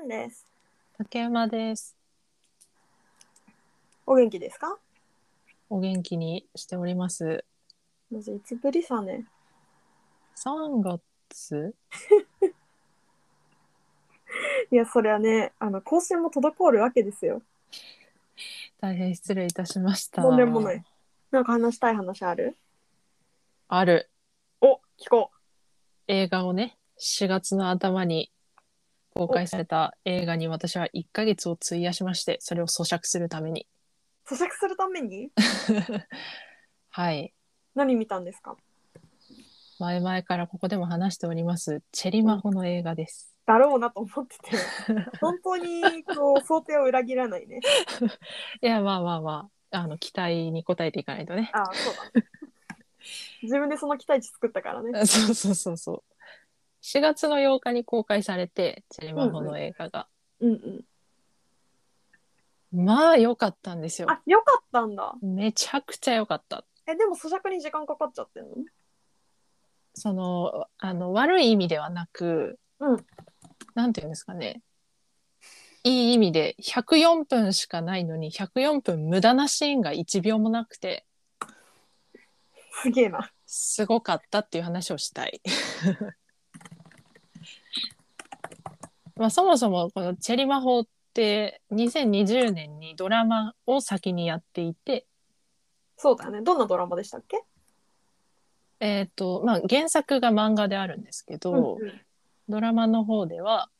んです。竹山です。お元気ですか？お元気にしております。まずいつぶりさね。3月？いや、そりゃね、あの、更新も滞るわけですよ。大変失礼いたしました。とんでもない。なんか話したい話ある？あるお、聞こ映画をね、4月の頭に公開された映画に私は1ヶ月を費やしまして、それを咀嚼するために。う。咀嚼するために？はい。何見たんですか？前々からここでも話しております、チェリマホの映画です。だろうなと思ってて。本当に、こう、想定を裏切らないね。いや、まあまあまあ、あの、期待に応えていかないとね。あそうだね。自分でその期待値作ったからね。そうそうそうそう。4月の8日に公開されて、チェリマホの映画が。うんうん。まあ良かったんですよ。あ、よかったんだ。めちゃくちゃ良かった。え、でも咀嚼に時間かかっちゃってんの？その、あの、悪い意味ではなく、うんなんていうんですかね。いい意味で104分しかないのに104分無駄なシーンが1秒もなくてすげえな。すごかったっていう話をしたい。まあそもそもこのチェリマホって2020年にドラマを先にやっていて、そうだよね。どんなドラマでしたっけ？えっ、と、まあ原作が漫画であるんですけど、うんうんドラマの方では、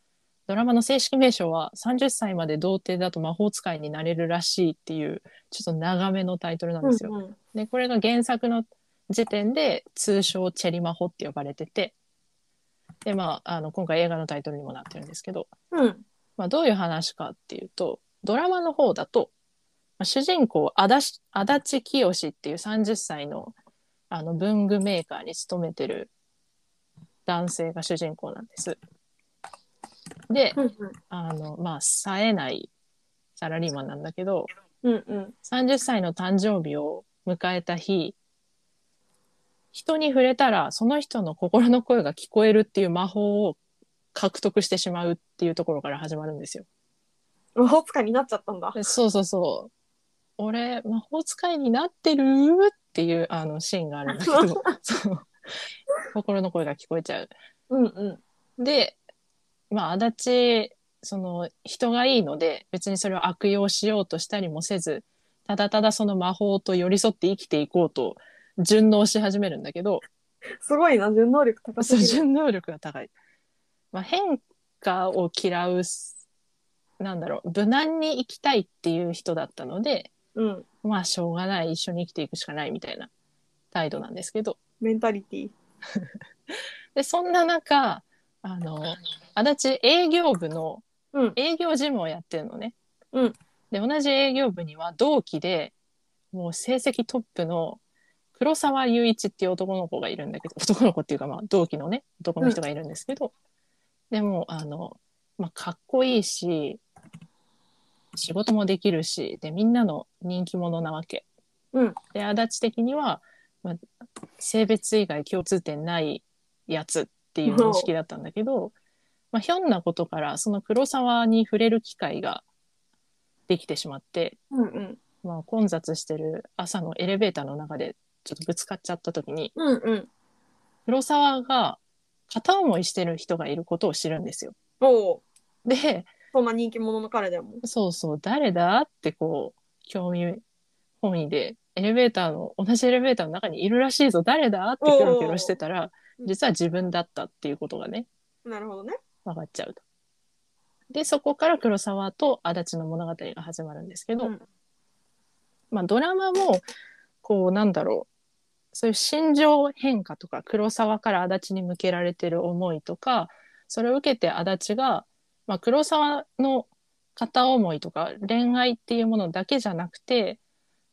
ドラマの正式名称は30歳まで童貞だと魔法使いになれるらしいっていう、ちょっと長めのタイトルなんですよ。うんうんで、これが原作の時点で通称チェリマホって呼ばれてて、で、まあ、あの、今回映画のタイトルにもなってるんですけど、うん。まあ、どういう話かっていうと、ドラマの方だと、まあ、主人公、足立足立清っていう30歳の、あの、文具メーカーに勤めてる男性が主人公なんです。で、うんあの、まあ、冴えないサラリーマンなんだけど、うんうん。30歳の誕生日を迎えた日、人に触れたら、その人の心の声が聞こえるっていう魔法を獲得してしまうっていうところから始まるんですよ。魔法使いになっちゃったんだ。でそうそうそう。俺、魔法使いになってるっていうあのシーンがあるんだけど、そう心の声が聞こえちゃう。うんうん。で、まあ、足立、その、人がいいので、別にそれを悪用しようとしたりもせず、ただただその魔法と寄り添って生きていこうと、順応し始めるんだけど、すごいな、順能力高すそうぎる。順応力が高い。まあ、変化を嫌う、なんだろう、無難に生きたいっていう人だったので、うん。まあ、しょうがない、一緒に生きていくしかないみたいな態度なんですけど、メンタリティ。で、そんな中、あの、足立営業部のうん営業事務をやってるのね。うんで、同じ営業部には同期で、もう成績トップの黒沢雄一っていう男の子がいるんだけど、男の子っていうかまあ同期のね、男の人がいるんですけど、でも、あの、まあ、かっこいいし、仕事もできるし、で、みんなの人気者なわけ。うんで、足立的には、まあ、性別以外共通点ないやつっていう認識だったんだけど、まあ、ひょんなことからその黒沢に触れる機会ができてしまって、うんうん。まあ、混雑してる朝のエレベーターの中でちょっとぶつかっちゃった時にうんうん。黒沢が片思いしてる人がいることを知るんですよ。おお。でそんな人気者の彼でも。そうそう誰だってこう興味本位でエレベーターの同じエレベーターの中にいるらしいぞ誰だってキョロキョロしてたら実は自分だったっていうことがねなるほどね。分かっちゃうと。でそこから黒沢と足立の物語が始まるんですけど、うんまあ、ドラマもこうなんだろうそういう心情変化とか黒沢から足立に向けられてる思いとかそれを受けて足立が、まあ、黒沢の片思いとか恋愛っていうものだけじゃなくて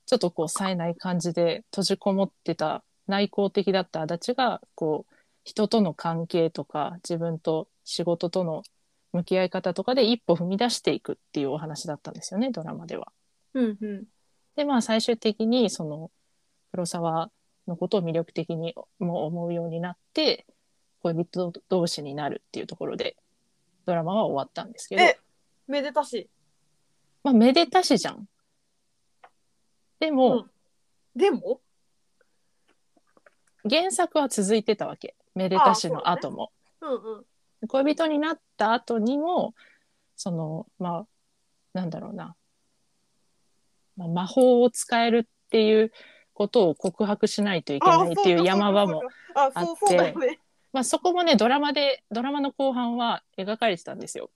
ちょっとこう冴えない感じで閉じこもってた内向的だった足立がこう人との関係とか自分と仕事との向き合い方とかで一歩踏み出していくっていうお話だったんですよねドラマでは。うんうん。でまあ最終的にその黒沢のことを魅力的にも思うようになって恋人同士になるっていうところでドラマは終わったんですけど、えめでたし。まあ、めでたしじゃん。でも、うんでも？原作は続いてたわけ。めでたしの後も。うんうん。恋人になった後にも、その、まあ、なんだろうな。まあ、魔法を使えるっていうことを告白しないといけないっていう山場も。あ、そうそうだよね。まあ、そこもね、ドラマで、ドラマの後半は描かれてたんですよ。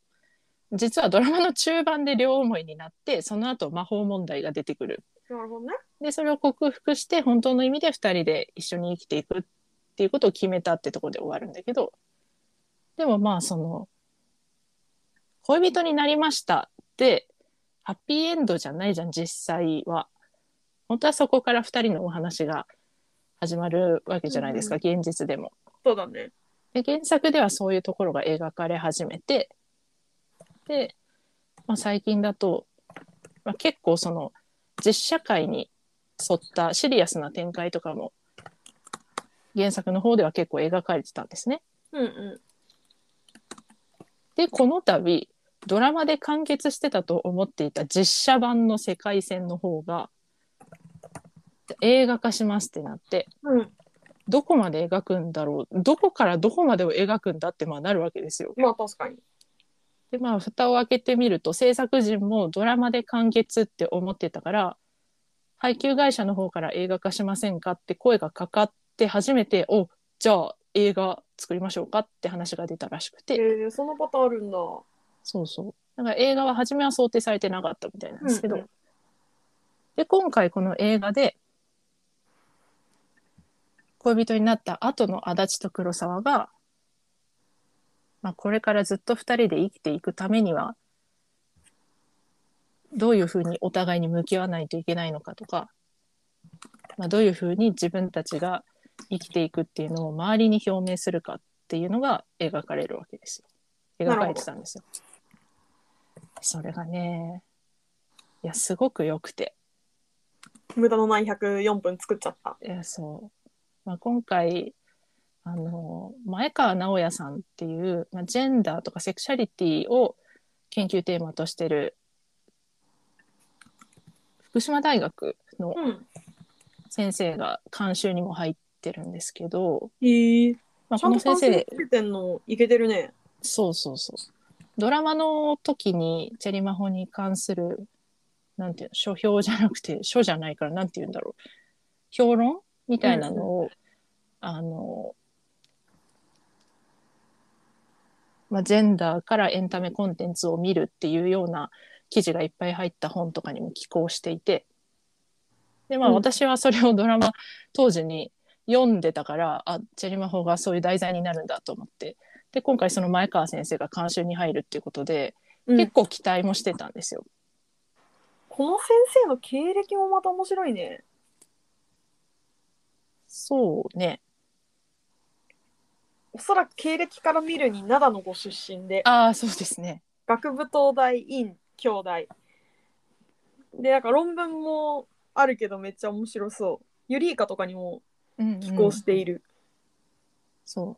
実はドラマの中盤で両思いになって、その後魔法問題が出てくる。なるほどね。で、それを克服して、本当の意味で二人で一緒に生きていくっていうことを決めたってところで終わるんだけど、でもまあ、その、恋人になりましたって、ハッピーエンドじゃないじゃん、実際は。本当はそこから二人のお話が始まるわけじゃないですか、現実でも。そうだね。で、原作ではそういうところが描かれ始めて、で、まあ、最近だと、まあ、結構その実社会に沿ったシリアスな展開とかも原作の方では結構描かれてたんですね。うんうで、この度、ドラマで完結してたと思っていた実写版の世界線の方が映画化しますってなって、ん。うん。どこまで描くんだろうどこからどこまでを描くんだってまあなるわけですよ。まあ確かに。でまあ蓋を開けてみると制作陣もドラマで完結って思ってたから配給会社の方から映画化しませんかって声がかかって初めておじゃあ映画作りましょうかって話が出たらしくえて、ー、そのパターンあるんだ。そうそうだから映画は初めは想定されてなかったみたいなんですけど、うんうんで今回この映画で恋人になった後の足立と黒沢が、まあ、これからずっと二人で生きていくためにはどういうふうにお互いに向き合わないといけないのかとか、まあ、どういうふうに自分たちが生きていくっていうのを周りに表明するかっていうのが描かれるわけですよ。描かれてたんですよ。それがね、いや、すごく良くて。無駄のない104分作っちゃった。いや、そう。まあ、今回、あの、前川直也さんっていう、まあ、ジェンダーとかセクシャリティを研究テーマとしてる、福島大学のうん。先生が監修にも入ってるんですけど、へえ。まあ、この先生てんのいけてるね。そうそうそう。ドラマの時にチェリマホに関する、なんていうの、書評じゃなくて、書じゃないから、なんていうんだろう。評論みたいなのを、あの、まあ、ジェンダーからエンタメコンテンツを見るっていうような記事がいっぱい入った本とかにも寄稿していて、で、まあうん。私はそれをドラマ当時に読んでたから、あ、チェリマホがそういう題材になるんだと思って、で、今回その前川先生が監修に入るっていうことで、うん。結構期待もしてたんですよ。この先生の経歴もまた面白いね。そうね。おそらく経歴から見るに灘のご出身で、ああ、そうですね。学部東大院兄弟。で、なんか論文もあるけどめっちゃ面白そう。ユリイカとかにもうん、うん寄稿している。そ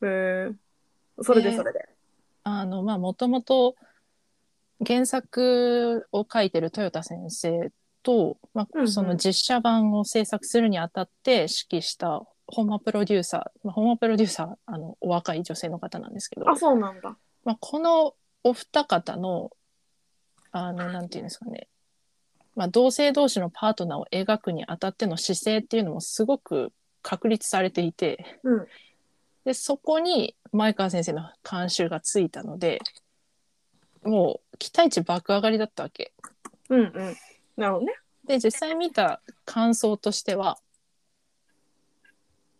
う。へえ。それでねそれで。あの、まあ、もともと原作を書いてる豊田先生と、まあ、その実写版を制作するにあたって指揮した本間プロデューサー、まあ、本間プロデューサー、あの、お若い女性の方なんですけど、あ、そうなんだ。まあ、このお二方の、あの、なんていうんですかね、まあ、同性同士のパートナーを描くにあたっての姿勢っていうのもすごく確立されていて、うん。で、そこに前川先生の監修がついたので、もう期待値爆上がりだったわけ。うんうん。なるほどね。で、実際見た感想としては、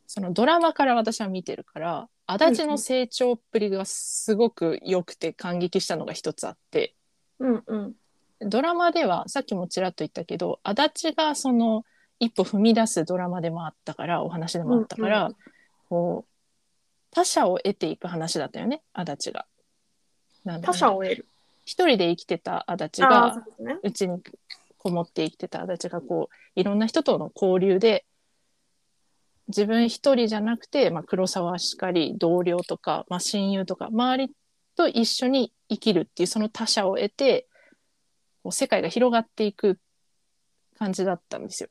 そのドラマから私は見てるから、足立の成長っぷりがすごく良くて感激したのが一つあって、うんうん。ドラマではさっきもちらっと言ったけど、足立がその一歩踏み出すドラマでもあったから、お話でもあったから、うんうこう、他者を得ていく話だったよね、足立が。他者を得る。一人で生きてた足立が。うちにこもって生きてた足立がこういろんな人との交流で自分一人じゃなくて、まあ、黒沢しかり同僚とか、まあ、親友とか周りと一緒に生きるっていうその他者を得てこう世界が広がっていく感じだったんですよ。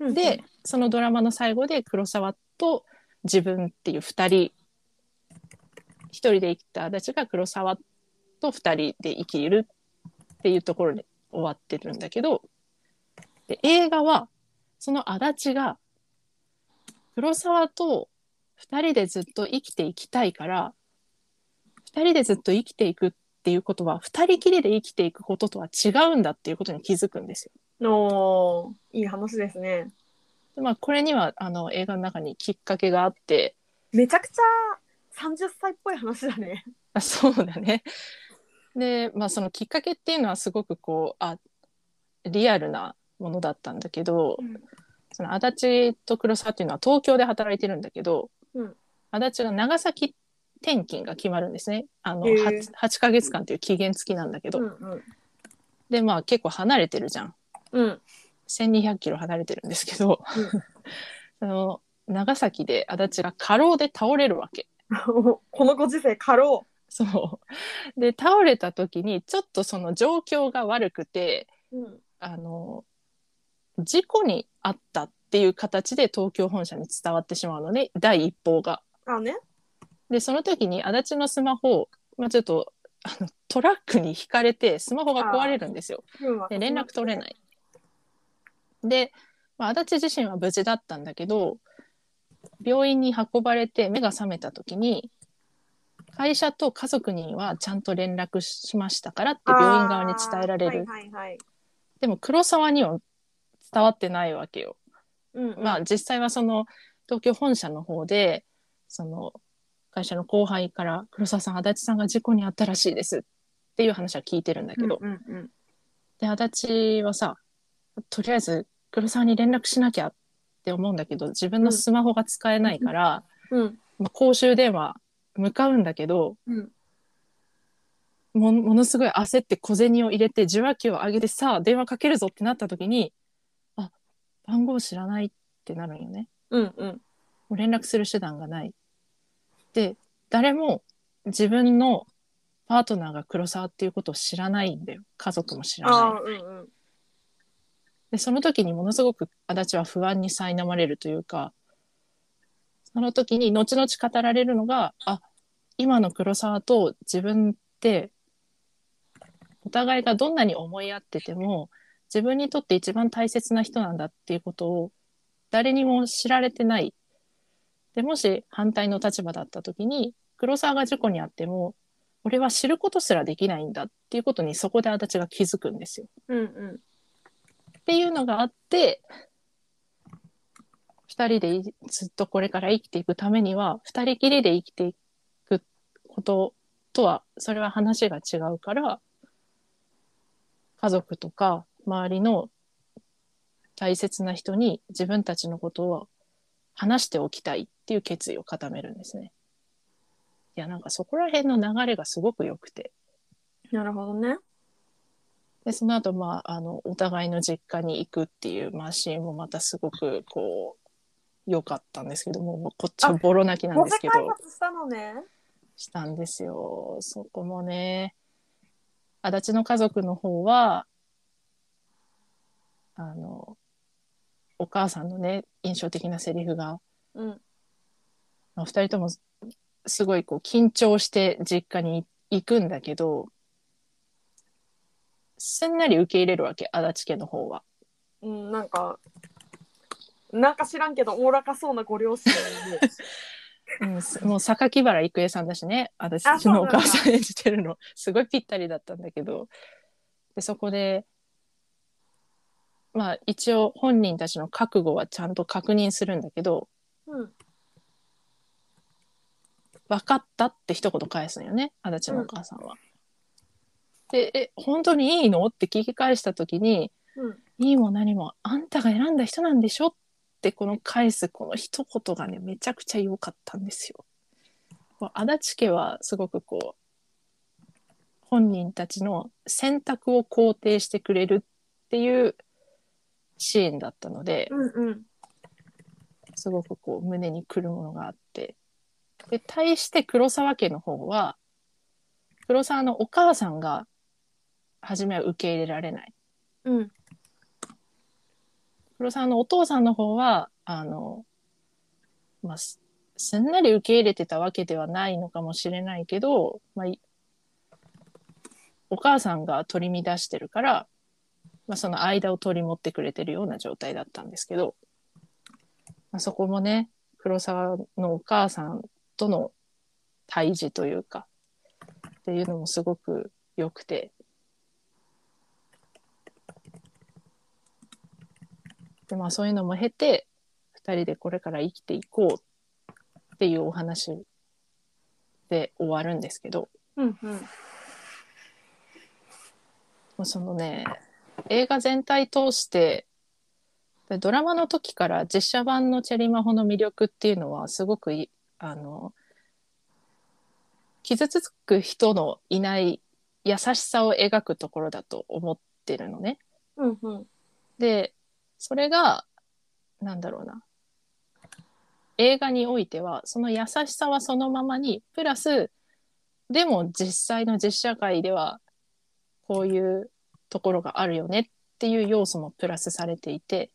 うんで、そのドラマの最後で黒沢と自分っていう二人一人で生きた足立が黒沢と二人で生きるっていうところで終わってるんだけどで映画はその足立が黒沢と二人でずっと生きていきたいから二人でずっと生きていくっていうことは二人きりで生きていくこととは違うんだっていうことに気づくんですよ。おーいい話ですね。でまあ、これにはあの映画の中にきっかけがあってめちゃくちゃ30歳っぽい話だね。あそうだね。で、まあ、そのきっかけっていうのはすごくこうあリアルなものだったんだけど、うん。その足立と黒沢っていうのは東京で働いてるんだけど、うん。足立が長崎転勤が決まるんですね。あのへえ 8, 8ヶ月間という期限付きなんだけど、うんうん。でまあ結構離れてるじゃん。うん。1200キロ離れてるんですけど、その長崎で足立が過労で倒れるわけ。このご時世過労。そうで倒れた時にちょっとその状況が悪くてうんあの事故に遭ったっていう形で東京本社に伝わってしまうのね第一報が。あね。でその時に足立のスマホ、まあ、ちょっとあのトラックにひかれてスマホが壊れるんですよ。うんで連絡取れない。で、まあ、足立自身は無事だったんだけど病院に運ばれて目が覚めた時に会社と家族にはちゃんと連絡しましたからって病院側に伝えられる。はいはいはい。でも黒沢には伝わってないわけよ。うんうんまあ実際はその東京本社の方でその会社の後輩から黒沢さん足立さんが事故に遭ったらしいですっていう話は聞いてるんだけど、うんうんで足立はさとりあえず黒沢に連絡しなきゃって思うんだけど自分のスマホが使えないから、うんまあ、公衆電話向かうんだけどうんもものすごい焦って小銭を入れて受話器を上げてさあ電話かけるぞってなった時にあ番号知らないってなるんよね。うんうんもう連絡する手段がない。で誰も自分のパートナーが黒沢っていうことを知らないんだよ家族も知らない。うんうんでその時にものすごく足立は不安に苛まれるというかその時に後々語られるのがあ今の黒沢と自分ってお互いがどんなに思い合ってても自分にとって一番大切な人なんだっていうことを誰にも知られてない。でもし反対の立場だった時に黒沢が事故に遭っても俺は知ることすらできないんだっていうことにそこで足立が気づくんですよ。うんうんっていうのがあって二人でいずっとこれから生きていくためには二人きりで生きていくこととはそれは話が違うから家族とか周りの大切な人に自分たちのことを話しておきたいっていう決意を固めるんですね。いやなんかそこら辺の流れがすごく良くて。なるほどね。で、その後、まあ、あの、お互いの実家に行くっていう、まあ、シーンもまたすごく、こう、良かったんですけども、こっちはボロ泣きなんですけど、開発したのね。したんですよ。そこもね、足立の家族の方は、あの、お母さんのね、印象的なセリフが、うんまあ、二人ともすごいこう緊張して実家に行くんだけど、すんなり受け入れるわけ、足立家の方は。うんなんかなんか知らんけどおおらかそうなご両親で。うん、すもう榊原郁恵さんだしね、私あそうなんだ。のお母さん演じてるの、すごいぴったりだったんだけど、で、そこで、まあ一応本人たちの覚悟はちゃんと確認するんだけど、うん。分かったって一言返すのよね、足立のお母さんは。で、え、本当にいいの？って聞き返した時に、うん。いいも何もあんたが選んだ人なんでしょ？ってこの返すこの一言がねめちゃくちゃ良かったんですよ。こう足立家はすごくこう本人たちの選択を肯定してくれるっていうシーンだったのでうんうんすごくこう胸にくるものがあってで対して黒沢家の方は黒沢のお母さんが初めは受け入れられない。うん。黒沢のお父さんの方は、あの、まあ、すんなり受け入れてたわけではないのかもしれないけど、まあ、お母さんが取り乱してるから、まあ、その間を取り持ってくれてるような状態だったんですけど、まあ、そこもね、黒沢のお母さんとの対峙というか、っていうのもすごく良くて、でまあそういうのも経て二人でこれから生きていこうっていうお話で終わるんですけどうんうん。もうそのね映画全体通してでドラマの時から実写版のチェリーマホの魅力っていうのはすごくいあの傷つく人のいない優しさを描くところだと思ってるのね。うんうん。で、それが、なんだろうな。映画においては、その優しさはそのままに、プラス、でも実際の実社会では、こういうところがあるよねっていう要素もプラスされていて、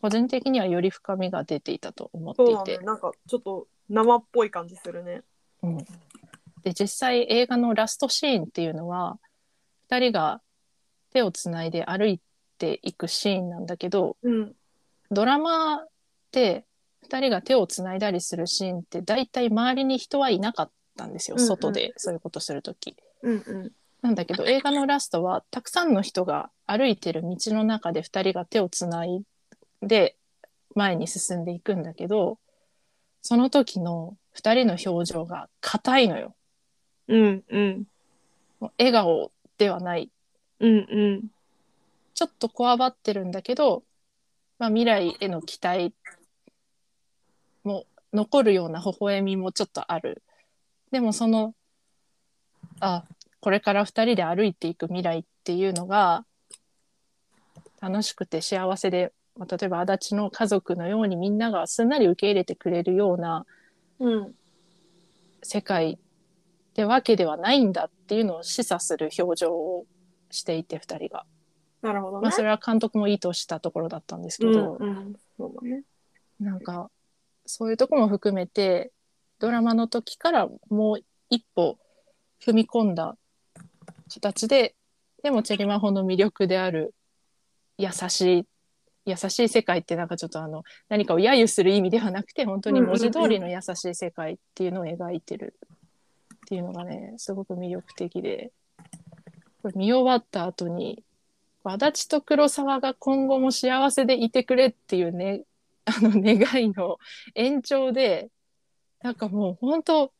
個人的にはより深みが出ていたと思っていてそうだね。。なんかちょっと生っぽい感じするね。うん、で実際映画のラストシーンっていうのは2人が手をつないで歩いていくシーンなんだけどうん。ドラマって2人が手をつないだりするシーンって大体周りに人はいなかったんですよ、うんうん外でそういうことする時。うんうん。なんだけど映画のラストはたくさんの人が歩いてる道の中で2人が手をつないで前に進んでいくんだけどその時の2人の表情が硬いのよ。うんうん。笑顔ではない。うんうん。ちょっとこわばってるんだけど、まあ、未来への期待も残るような微笑みもちょっとある。でもその、あ、これから二人で歩いていく未来っていうのが楽しくて幸せで、まあ、例えば足立の家族のようにみんながすんなり受け入れてくれるようなうん。世界ってわけではないんだっていうのを示唆する表情をしていて二人が。なるほどね。まあそれは監督も意図したところだったんですけうど、んうん。そうだね。なんかそういうとこも含めてドラマの時からもう一歩踏み込んだ形ででもチェリマホの魅力である優しい優しい世界ってなんかちょっとあの何かを揶揄する意味ではなくて本当に文字通りの優しい世界っていうのを描いてるっていうのがねすごく魅力的でこれ見終わった後に足立と黒沢が今後も幸せでいてくれっていうね あの願いの延長でなんかもう本当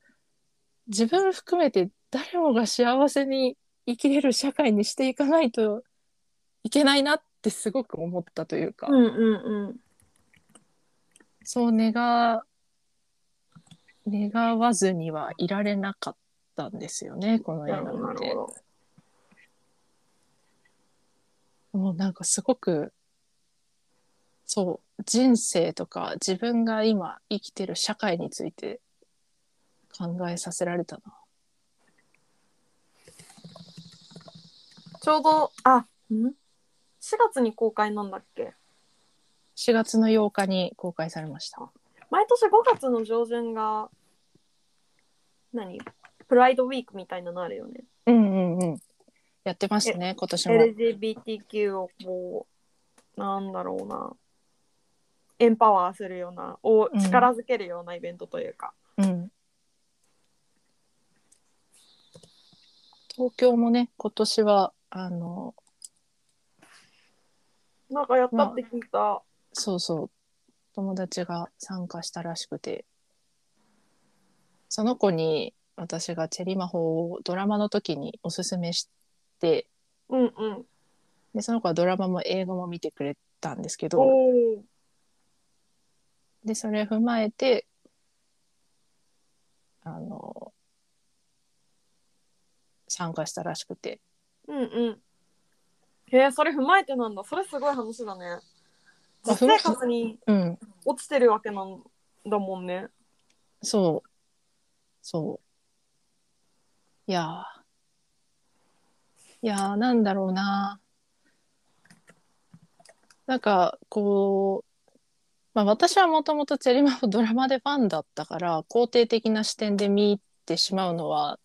自分含めて誰もが幸せに生きれる社会にしていかないといけないなってすごく思ったというか、うんうんうん。そう願願わずにはいられなかったんですよねこの映なるほど、な画見て。るほど。もうなんかすごくそう人生とか自分が今生きてる社会について考えさせられたな。ちょうど、あ、ん ?4 月に公開なんだっけ？4月の8日に公開されました。毎年5月の上旬が、何？プライドウィークみたいなのあるよね。うんうんうん。やってましたね今年も。LGBTQ をこう、なんだろうな、エンパワーするような、をうん力づけるようなイベントというか。うん。東京もね今年はあのなんかやったって聞いた。そうそう友達が参加したらしくてその子に私がチェリマホをドラマの時におすすめしてうんうん。でその子はドラマも映画も見てくれたんですけどおーでそれ踏まえてあの参加したらしくてうんうん。へえ、それ踏まえてなんだ。それすごい話だね。まあ実生活にうん落ちてるわけなんだもんね。そうそういやーいやーなんだろうななんかこう、まあ、私はもともとチェリマをドラマでファンだったから肯定的な視点で見てしまうのは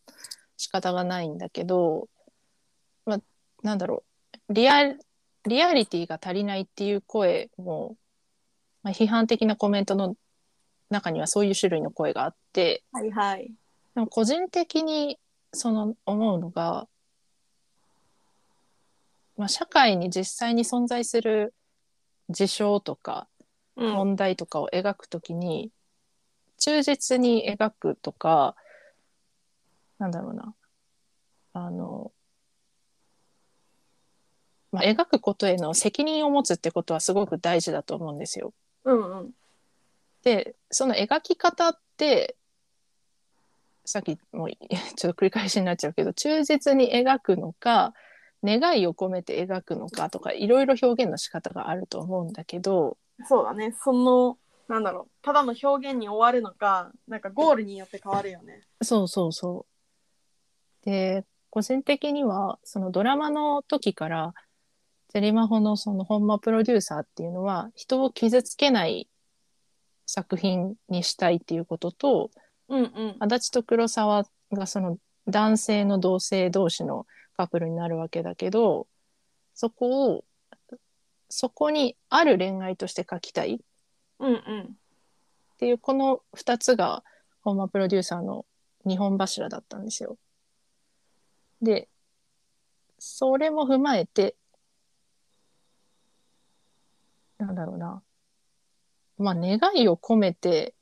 仕方がないんだけど、まあ、なんだろうリアリアリティが足りないっていう声も、まあ、批判的なコメントの中にはそういう種類の声があってはいはい。でも個人的にその思うのが、まあ、社会に実際に存在する事象とかうん。問題とかを描くときに、忠実に描くとかなんだろうなあの、まあ、描くことへの責任を持つってことはすごく大事だと思うんですよ。うんうん。でその描き方ってさっきもう ちょっと繰り返しになっちゃうけど忠実に描くのか願いを込めて描くのかとかいろいろ表現の仕方があると思うんだけどそうだね。その、なんだろう。ただの表現に終わるのか、なんかゴールによって変わるよね。そうそうそう。で個人的にはそのドラマの時からジェリマホのその本間プロデューサーっていうのは人を傷つけない作品にしたいっていうこととうんうん。足立と黒沢がその男性の同性同士のカップルになるわけだけどそこをそこにある恋愛として書きたいっうんうん。ていうこの2つが本間プロデューサーの2本柱だったんですよ。でそれも踏まえてなんだろうなまあ願いを込めて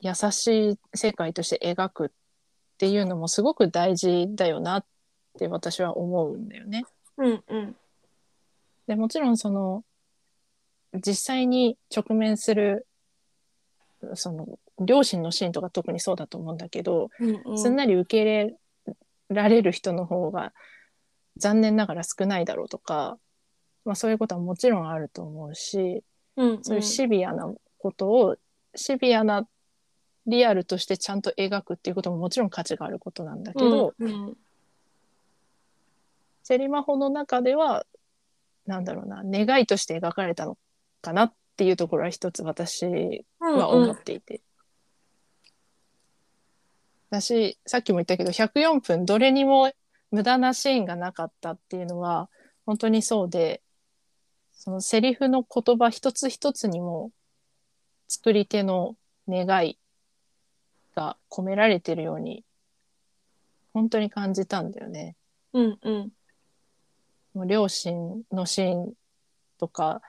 優しい世界として描くっていうのもすごく大事だよなって私は思うんだよね。うんうん。でもちろんその実際に直面するその両親のシーンとか特にそうだと思うんだけど、うんうん。すんなり受け入れられる人の方が残念ながら少ないだろうとか、まあ、そういうことはもちろんあると思うしうんうん。そういうシビアなことをシビアなリアルとしてちゃんと描くっていうことももちろん価値があることなんだけど、うんうん。セリマホの中ではなんだろうな願いとして描かれたのかなっていうところは一つ私は思っていて。私さっきも言ったけど104分どれにも無駄なシーンがなかったっていうのは本当にそうでそのセリフの言葉一つ一つにも作り手の願いが込められてるように本当に感じたんだよね。うんうん。両親のシーンとか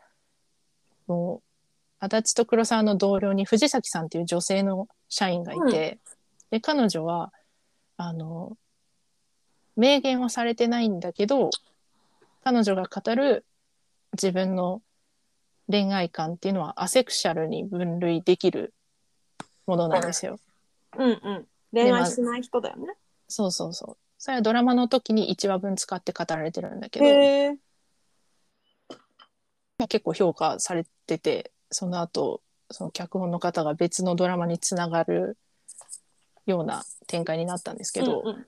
もう足立と黒沢の同僚に藤崎さんっていう女性の社員がいて、で彼女はあの明言はされてないんだけど彼女が語る自分の恋愛観っていうのはアセクシャルに分類できるものなんですよ。うんうん。恋愛しない人だよね。そうそうそう。それはドラマの時に1話分使って語られてるんだけど、へえ。結構評価されててその後その脚本の方が別のドラマにつながるような展開になったんですけど、うんうん。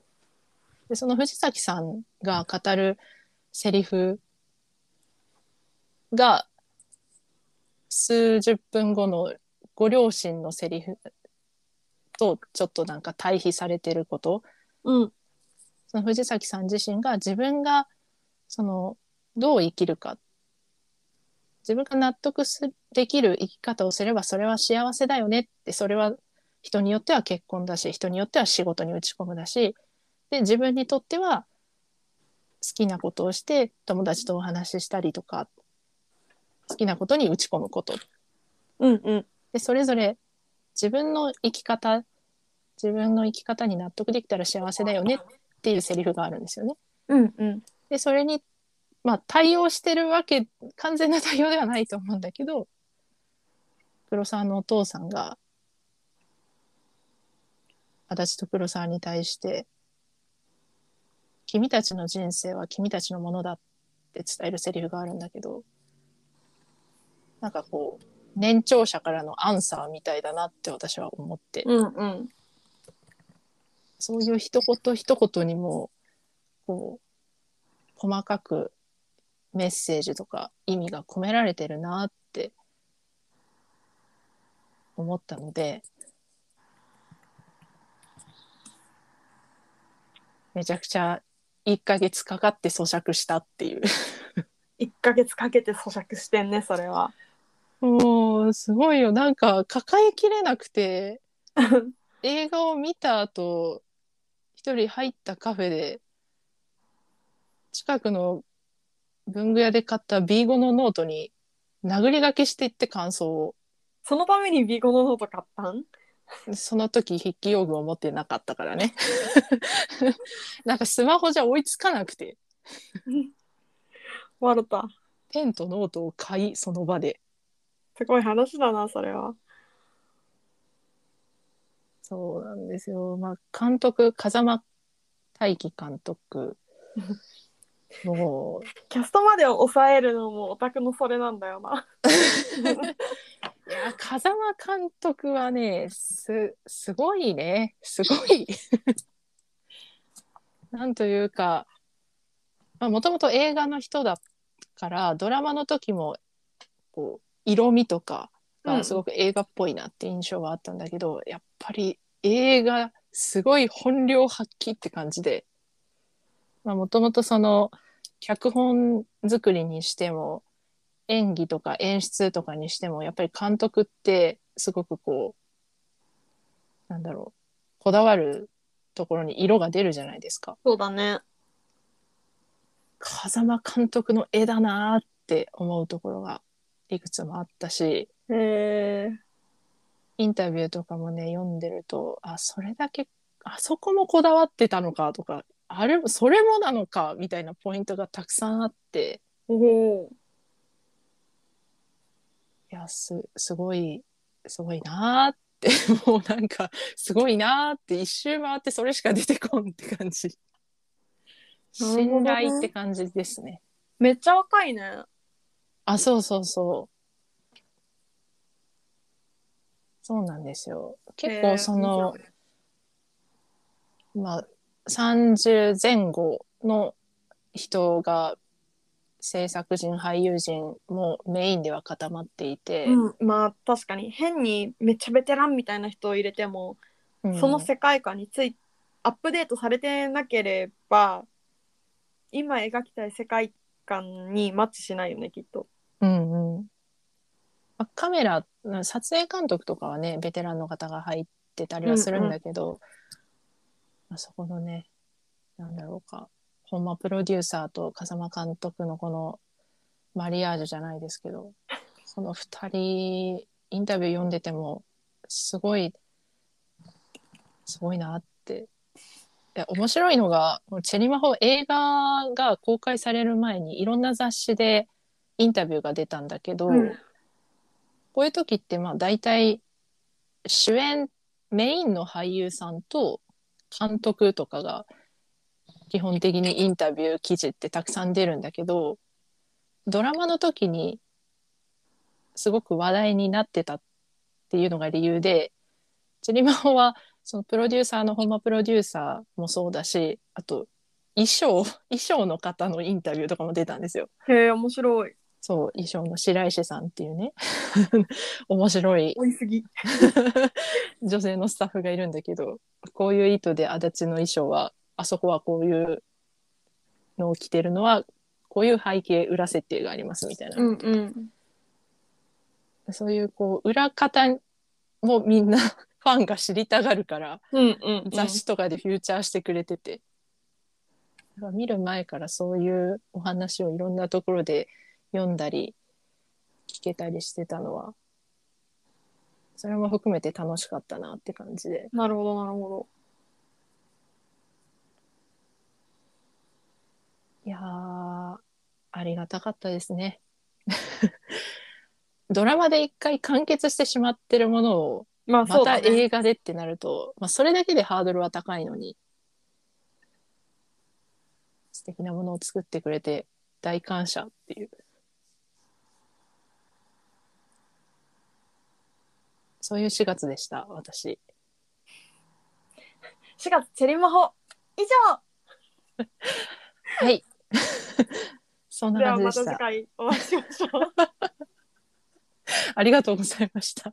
でその藤崎さんが語るセリフが数十分後のご両親のセリフとちょっとなんか対比されてること。うんその藤崎さん自身が自分がそのどう生きるか。自分が納得すできる生き方をすればそれは幸せだよねってそれは人によっては結婚だし人によっては仕事に打ち込むだしで自分にとっては好きなことをして友達とお話ししたりとか好きなことに打ち込むこと。うんうん。でそれぞれ自分の生き方自分の生き方に納得できたら幸せだよねっていうセリフがあるんですよね。うんうん。でそれにまあ対応してるわけ完全な対応ではないと思うんだけど黒沢のお父さんが足立と黒沢に対して「君たちの人生は君たちのものだ」って伝えるセリフがあるんだけどなんかこう年長者からのアンサーみたいだなって私は思って、うんうんそういう一言一言にも、こう、細かくメッセージとか意味が込められてるなって思ったので、めちゃくちゃ1ヶ月かかって咀嚼したっていう。1ヶ月かけて咀嚼してんねそれはもう、すごいよ。なんか、抱えきれなくて、映画を見た後、一人入ったカフェで、近くの文具屋で買った B5 のノートに殴り書きしていって感想を。そのために B5 のノート買ったん？その時筆記用具を持ってなかったからね。なんかスマホじゃ追いつかなくて、笑ったペンとノートを買い、その場で。すごい話だなそれはそうなんですよ。まあ、監督、風間大輝監督。もう、キャストまでを抑えるのもオタクのそれなんだよな いや、風間監督はね、す、すごいね。すごい。なんというか、まあ、もともと映画の人だから、ドラマの時も、こう、色味とかうんがすごく映画っぽいなって印象はあったんだけど、やっぱり映画、すごい本領発揮って感じで、まあ、もともとその、脚本作りにしても、演技とか演出とかにしても、やっぱり監督ってすごくこう、なんだろう、こだわるところに色が出るじゃないですか。そうだね風間監督の絵だなーって思うところがいくつもあったし、へえインタビューとかもね、読んでると、あ、それだけ、あそこもこだわってたのかとか、あれ、それもなのかみたいなポイントがたくさんあって、おお。いや、す、すごい、すごいなーって、もうなんか、すごいなーって一周回ってそれしか出てこんって感じ。信頼って感じですね。めっちゃ若いね。あ、そうそうそう。そうなんですよ。結構その、まあ、30前後の人が制作人、俳優陣もメインでは固まっていて、うん、まあ確かに変にめっちゃベテランみたいな人を入れても、うんその世界観についアップデートされてなければ今描きたい世界観にマッチしないよねきっと。うんうん。まあカメラ、撮影監督とかはね、ベテランの方が入ってたりはするんだけど、まあ、そこのね、なんだろうか、本間プロデューサーと風間監督のこのマリアージュじゃないですけど、その二人、インタビュー読んでても、すごい、すごいなって。いや面白いのが、チェリマホ映画が公開される前にいろんな雑誌でインタビューが出たんだけど、うんこういう時ってまあ大体主演メインの俳優さんと監督とかが基本的にインタビュー記事ってたくさん出るんだけどドラマの時にすごく話題になってたっていうのが理由でジェリマホはそのプロデューサーの本間プロデューサーもそうだしあと衣装衣装の方のインタビューとかも出たんですよ。へえ面白い。そう衣装の白石さんっていうね 面白い追いすぎ。女性のスタッフがいるんだけどこういう意図で足立の衣装はあそこはこういうのを着てるのはこういう背景裏設定がありますみたいな、うんうん。そういうこう裏方もみんな ファンが知りたがるからうんうん、うん。雑誌とかでフューチャーしてくれてて、だから見る前からそういうお話をいろんなところで読んだり聞けたりしてたのはそれも含めて楽しかったなって感じでなるほどなるほど。いやーありがたかったですね ドラマで一回完結してしまってるものをまあそまた。映画でってなると、まあ、それだけでハードルは高いのに素敵なものを作ってくれて大感謝っていうそういう4月でした私4月チェリマホ以上はい。そんなではまた次感じでした。回お会いしましょう。ありがとうございました。